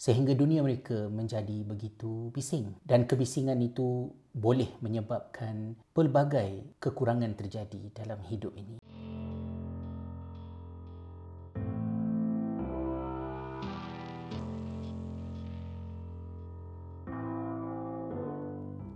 sehingga dunia mereka menjadi begitu bising dan kebisingan itu boleh menyebabkan pelbagai kekurangan terjadi dalam hidup ini.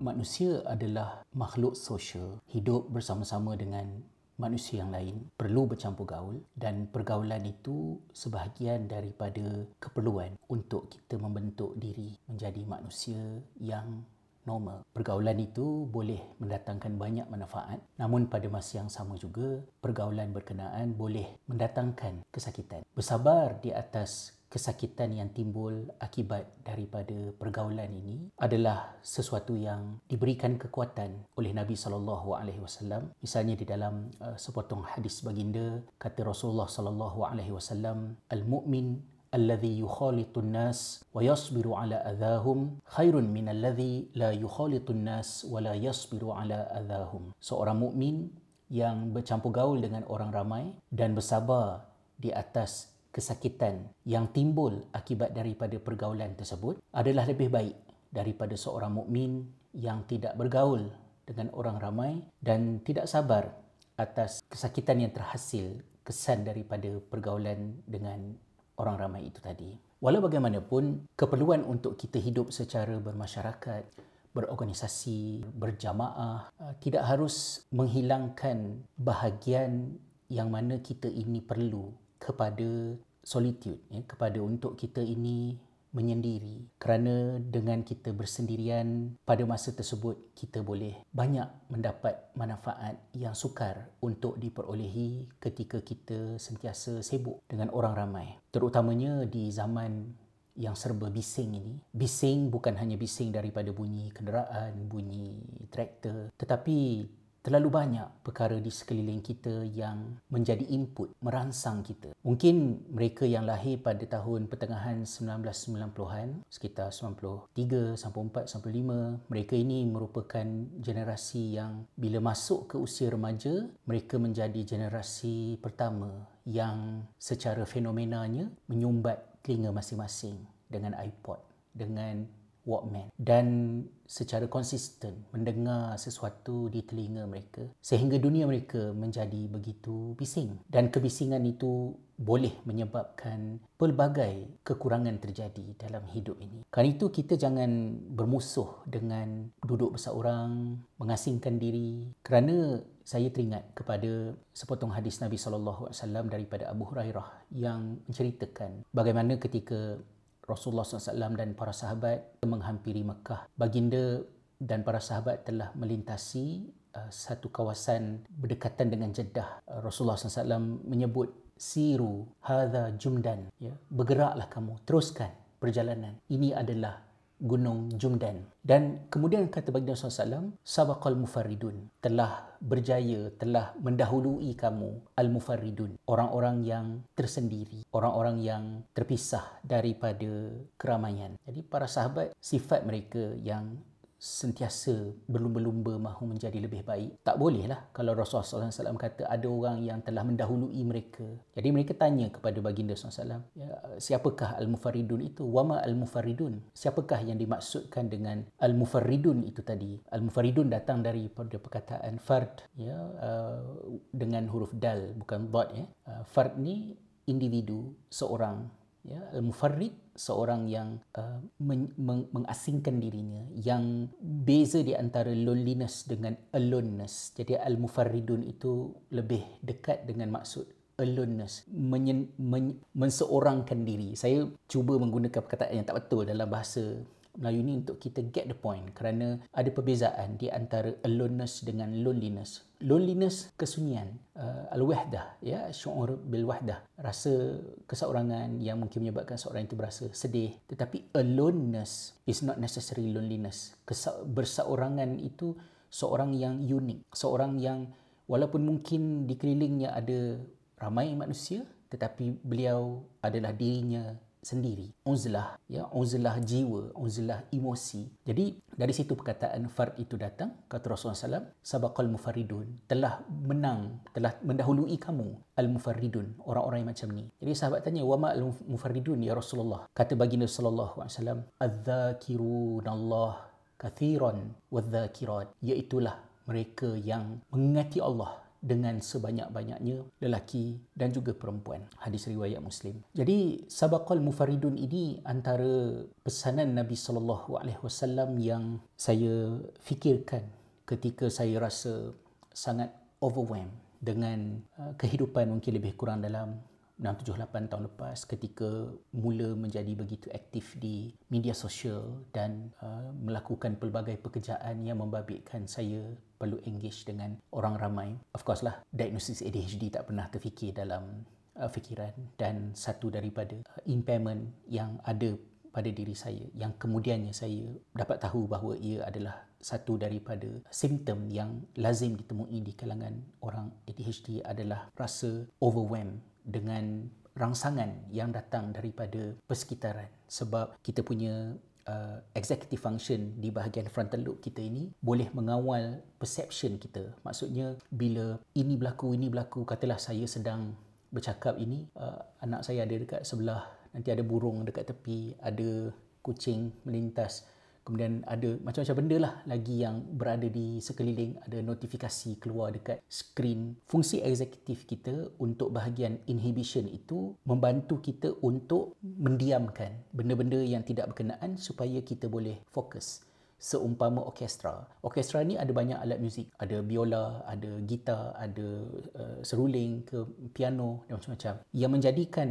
Manusia adalah makhluk sosial, hidup bersama-sama dengan manusia yang lain perlu bercampur gaul dan pergaulan itu sebahagian daripada keperluan untuk kita membentuk diri menjadi manusia yang normal. Pergaulan itu boleh mendatangkan banyak manfaat namun pada masa yang sama juga pergaulan berkenaan boleh mendatangkan kesakitan. Bersabar di atas kesakitan yang timbul akibat daripada pergaulan ini adalah sesuatu yang diberikan kekuatan oleh Nabi sallallahu alaihi wasallam. Misalnya di dalam uh, sepotong hadis baginda kata Rasulullah sallallahu alaihi wasallam al-mu'min alladhi yukhalitu an-nas wa yasbiru ala adahum khairun min alladhi la yukhalitu an-nas wa la yasbiru ala adahum seorang mukmin yang bercampur gaul dengan orang ramai dan bersabar di atas kesakitan yang timbul akibat daripada pergaulan tersebut adalah lebih baik daripada seorang mukmin yang tidak bergaul dengan orang ramai dan tidak sabar atas kesakitan yang terhasil kesan daripada pergaulan dengan orang ramai itu tadi. Walau bagaimanapun, keperluan untuk kita hidup secara bermasyarakat, berorganisasi, berjamaah uh, tidak harus menghilangkan bahagian yang mana kita ini perlu kepada solitude ya, kepada untuk kita ini menyendiri. Kerana dengan kita bersendirian pada masa tersebut kita boleh banyak mendapat manfaat yang sukar untuk diperolehi ketika kita sentiasa sibuk dengan orang ramai. Terutamanya di zaman yang serba bising ini. Bising bukan hanya bising daripada bunyi kenderaan bunyi traktor tetapi terlalu banyak perkara di sekeliling kita yang menjadi input merangsang kita. Mungkin mereka yang lahir pada tahun pertengahan 1990-an, sekitar 93 sampai 4 sampai 5, mereka ini merupakan generasi yang bila masuk ke usia remaja, mereka menjadi generasi pertama yang secara fenomenanya menyumbat telinga masing-masing dengan iPod, dengan Walkman dan secara konsisten mendengar sesuatu di telinga mereka sehingga dunia mereka menjadi begitu bising dan kebisingan itu boleh menyebabkan pelbagai kekurangan terjadi dalam hidup ini. Kerana itu kita jangan bermusuh dengan duduk berseorang, mengasingkan diri kerana saya teringat kepada sepotong hadis Nabi sallallahu alaihi wasallam daripada Abu Hurairah yang menceritakan bagaimana ketika Rasulullah SAW dan para sahabat menghampiri Mekah. Baginda dan para sahabat telah melintasi uh, satu kawasan berdekatan dengan Jeddah. Uh, Rasulullah SAW menyebut siru hadha jumdan ya bergeraklah kamu teruskan perjalanan ini adalah Gunung Jumdan. Dan kemudian kata baginda SAW, Sabaqal Mufarridun telah berjaya, telah mendahului kamu Al-Mufarridun. Orang-orang yang tersendiri, orang-orang yang terpisah daripada keramaian. Jadi para sahabat, sifat mereka yang sentiasa berlumba-lumba mahu menjadi lebih baik. Tak bolehlah kalau Rasulullah SAW kata ada orang yang telah mendahului mereka. Jadi mereka tanya kepada baginda SAW, ya, siapakah Al-Mufaridun itu? Wama Al-Mufaridun? Siapakah yang dimaksudkan dengan Al-Mufaridun itu tadi? Al-Mufaridun datang dari pada perkataan fard ya, uh, dengan huruf dal, bukan bot. Ya. Uh, fard ni individu, seorang. Ya. Al-Mufarid seorang yang uh, men- meng- mengasingkan dirinya yang beza di antara loneliness dengan aloneness jadi al-mufarridun itu lebih dekat dengan maksud aloneness menyen- men- menseorangkan diri saya cuba menggunakan perkataan yang tak betul dalam bahasa Melayu ni untuk kita get the point kerana ada perbezaan di antara aloneness dengan loneliness. Loneliness kesunyian, uh, al-wahdah ya, syu'ur bil wahdah, rasa keseorangan yang mungkin menyebabkan seorang itu berasa sedih. Tetapi aloneness is not necessarily loneliness. Kesa- berseorangan itu seorang yang unik, seorang yang walaupun mungkin di kelilingnya ada ramai manusia tetapi beliau adalah dirinya sendiri. Uzlah ya uzlah jiwa uzlah emosi. Jadi dari situ perkataan fard itu datang kata Rasulullah SAW sabaqal mufaridun. Telah menang telah mendahului kamu al mufaridun orang-orang yang macam ni. Jadi sahabat tanya wa ma al mufaridun ya Rasulullah? Kata baginda sallallahu alaihi wasallam adzakirun Allah kathiran wadzakirat iaitulah mereka yang mengingati Allah dengan sebanyak-banyaknya lelaki dan juga perempuan. Hadis riwayat Muslim. Jadi sabaqal mufaridun ini antara pesanan Nabi sallallahu alaihi wasallam yang saya fikirkan ketika saya rasa sangat overwhelmed dengan uh, kehidupan mungkin lebih kurang dalam 6, 7, 8 tahun lepas ketika mula menjadi begitu aktif di media sosial dan uh, melakukan pelbagai pekerjaan yang membabitkan saya perlu engage dengan orang ramai. Of course lah, diagnosis ADHD tak pernah terfikir dalam uh, fikiran dan satu daripada uh, impairment yang ada pada diri saya yang kemudiannya saya dapat tahu bahawa ia adalah satu daripada simptom yang lazim ditemui di kalangan orang ADHD adalah rasa overwhelmed dengan rangsangan yang datang daripada persekitaran. Sebab kita punya uh, executive function di bahagian frontal lobe kita ini boleh mengawal perception kita. Maksudnya bila ini berlaku ini berlaku katalah saya sedang bercakap ini uh, anak saya ada dekat sebelah nanti ada burung dekat tepi ada kucing melintas kemudian ada macam-macam benda lah lagi yang berada di sekeliling ada notifikasi keluar dekat skrin fungsi eksekutif kita untuk bahagian inhibition itu membantu kita untuk mendiamkan benda-benda yang tidak berkenaan supaya kita boleh fokus seumpama orkestra. Orkestra ni ada banyak alat muzik. Ada biola, ada gitar, ada uh, seruling ke piano dan macam-macam. Yang menjadikan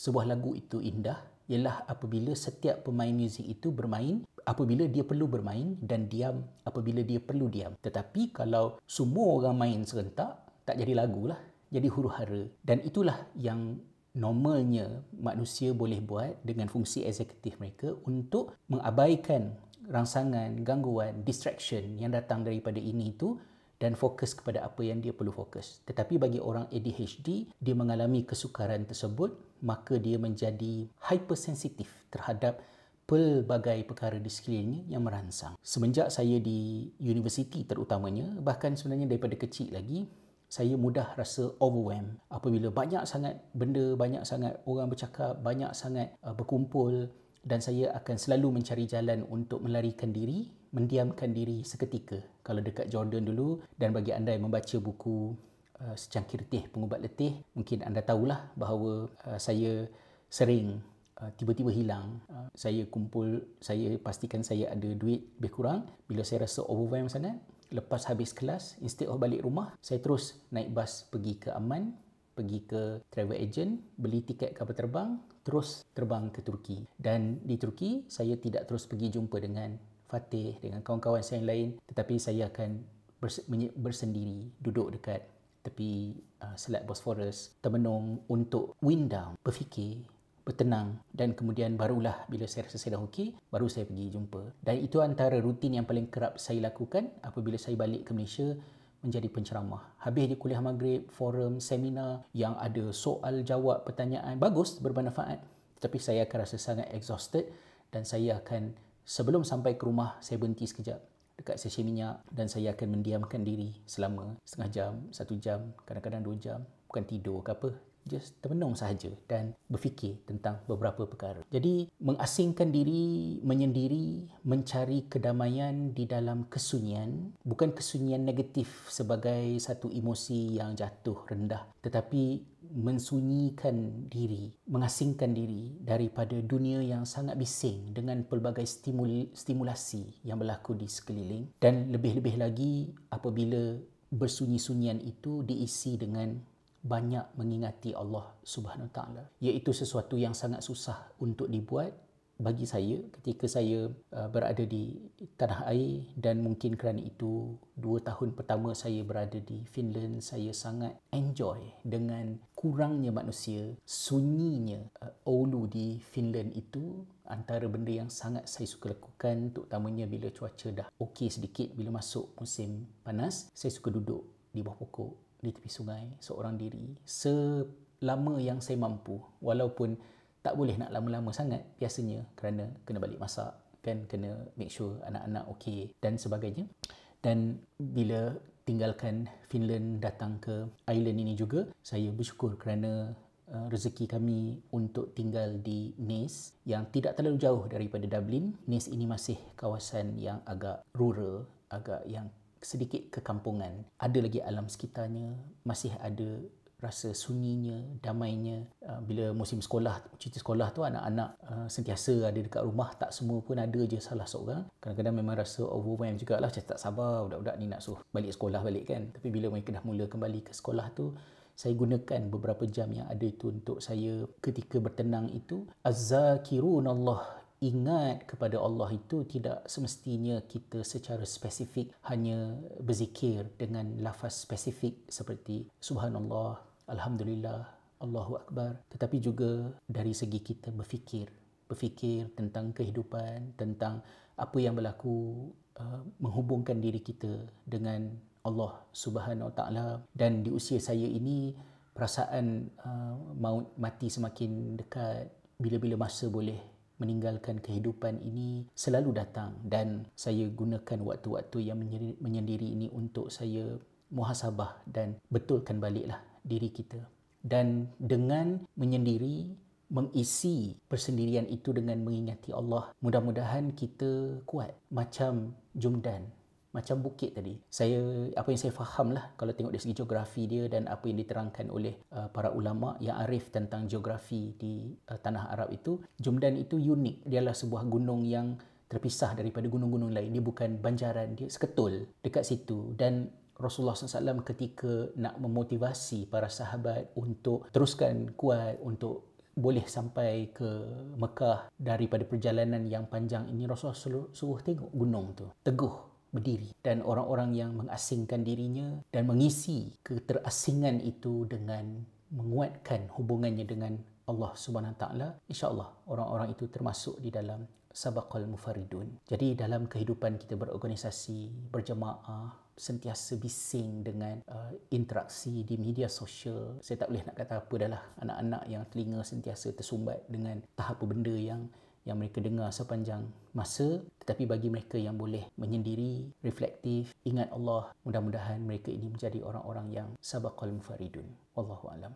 sebuah lagu itu indah ialah apabila setiap pemain muzik itu bermain apabila dia perlu bermain dan diam apabila dia perlu diam. Tetapi kalau semua orang main serentak, tak jadi lagu lah. Jadi huru-hara. Dan itulah yang normalnya manusia boleh buat dengan fungsi eksekutif mereka untuk mengabaikan rangsangan, gangguan, distraction yang datang daripada ini itu dan fokus kepada apa yang dia perlu fokus. Tetapi bagi orang ADHD, dia mengalami kesukaran tersebut, maka dia menjadi hypersensitif terhadap pelbagai perkara di sekelilingnya yang merangsang. Semenjak saya di universiti terutamanya, bahkan sebenarnya daripada kecil lagi, saya mudah rasa overwhelmed apabila banyak sangat benda, banyak sangat orang bercakap, banyak sangat uh, berkumpul dan saya akan selalu mencari jalan untuk melarikan diri mendiamkan diri seketika. Kalau dekat Jordan dulu dan bagi anda yang membaca buku uh, secangkir teh pengubat letih mungkin anda tahulah bahawa uh, saya sering uh, tiba-tiba hilang. Uh, saya kumpul saya pastikan saya ada duit lebih kurang. Bila saya rasa overwhelmed sangat lepas habis kelas instead of balik rumah saya terus naik bas pergi ke Aman pergi ke travel agent beli tiket kapal terbang terus terbang ke Turki. Dan di Turki saya tidak terus pergi jumpa dengan Fatih dengan kawan-kawan saya yang lain tetapi saya akan bersendiri duduk dekat tepi uh, Selat Bosphorus termenung untuk wind down berfikir bertenang. Dan kemudian barulah bila saya rasa saya dah okey baru saya pergi jumpa. Dan itu antara rutin yang paling kerap saya lakukan apabila saya balik ke Malaysia menjadi penceramah habis di kuliah maghrib forum seminar yang ada soal jawab pertanyaan bagus bermanfaat tetapi saya akan rasa sangat exhausted dan saya akan sebelum sampai ke rumah saya berhenti sekejap dekat stesen minyak dan saya akan mendiamkan diri selama setengah jam, satu jam, kadang-kadang dua jam. Bukan tidur ke apa, just termenung sahaja dan berfikir tentang beberapa perkara. Jadi mengasingkan diri, menyendiri, mencari kedamaian di dalam kesunyian, bukan kesunyian negatif sebagai satu emosi yang jatuh rendah, tetapi mensunyikan diri, mengasingkan diri daripada dunia yang sangat bising dengan pelbagai stimul, stimulasi yang berlaku di sekeliling dan lebih-lebih lagi apabila bersunyi-sunyian itu diisi dengan banyak mengingati Allah Subhanahu Wa Taala. Iaitu sesuatu yang sangat susah untuk dibuat bagi saya ketika saya uh, berada di tanah air dan mungkin kerana itu dua tahun pertama saya berada di Finland saya sangat enjoy dengan kurangnya manusia sunyinya uh, Oulu di Finland itu antara benda yang sangat saya suka lakukan terutamanya bila cuaca dah okey sedikit bila masuk musim panas saya suka duduk di bawah pokok di tepi sungai seorang diri selama yang saya mampu walaupun tak boleh nak lama-lama sangat biasanya kerana kena balik masak kan kena make sure anak-anak okey dan sebagainya dan bila tinggalkan Finland datang ke island ini juga saya bersyukur kerana uh, rezeki kami untuk tinggal di Nice yang tidak terlalu jauh daripada Dublin. Nice ini masih kawasan yang agak rural, agak yang sedikit kekampungan. Ada lagi alam sekitarnya, masih ada rasa sunyinya, damainya. Uh, bila musim sekolah, cuti sekolah tu anak-anak uh, sentiasa ada dekat rumah, tak semua pun ada je salah seorang. Kadang-kadang memang rasa overwhelmed juga lah, tak sabar budak-budak ni nak suruh balik sekolah balik kan. Tapi bila mereka dah mula kembali ke sekolah tu, saya gunakan beberapa jam yang ada itu untuk saya ketika bertenang itu azzakirun Allah ingat kepada Allah itu tidak semestinya kita secara spesifik hanya berzikir dengan lafaz spesifik seperti subhanallah Alhamdulillah, Allahu Akbar. Tetapi juga dari segi kita berfikir, berfikir tentang kehidupan, tentang apa yang berlaku uh, menghubungkan diri kita dengan Allah Subhanahu Taala dan di usia saya ini perasaan uh, maut mati semakin dekat bila-bila masa boleh meninggalkan kehidupan ini selalu datang dan saya gunakan waktu-waktu yang menyendiri ini untuk saya muhasabah dan betulkan baliklah diri kita. Dan dengan menyendiri mengisi persendirian itu dengan mengingati Allah mudah-mudahan kita kuat macam Jumdan macam bukit tadi. Saya apa yang saya faham lah kalau tengok dari segi geografi dia dan apa yang diterangkan oleh uh, para ulama yang arif tentang geografi di uh, tanah Arab itu Jumdan itu unik. Dia adalah sebuah gunung yang terpisah daripada gunung-gunung lain. Dia bukan banjaran dia seketul dekat situ. Dan Rasulullah SAW ketika nak memotivasi para sahabat untuk teruskan kuat untuk boleh sampai ke Mekah daripada perjalanan yang panjang ini Rasulullah suruh tengok gunung tu teguh berdiri dan orang-orang yang mengasingkan dirinya dan mengisi keterasingan itu dengan menguatkan hubungannya dengan Allah Subhanahu taala insya-Allah orang-orang itu termasuk di dalam sabaqal mufaridun jadi dalam kehidupan kita berorganisasi berjemaah sentiasa bising dengan uh, interaksi di media sosial. Saya tak boleh nak kata apa dah lah anak-anak yang telinga sentiasa tersumbat dengan tahap benda yang yang mereka dengar sepanjang masa tetapi bagi mereka yang boleh menyendiri reflektif ingat Allah mudah-mudahan mereka ini menjadi orang-orang yang sabaqal mufaridun. Wallahu alam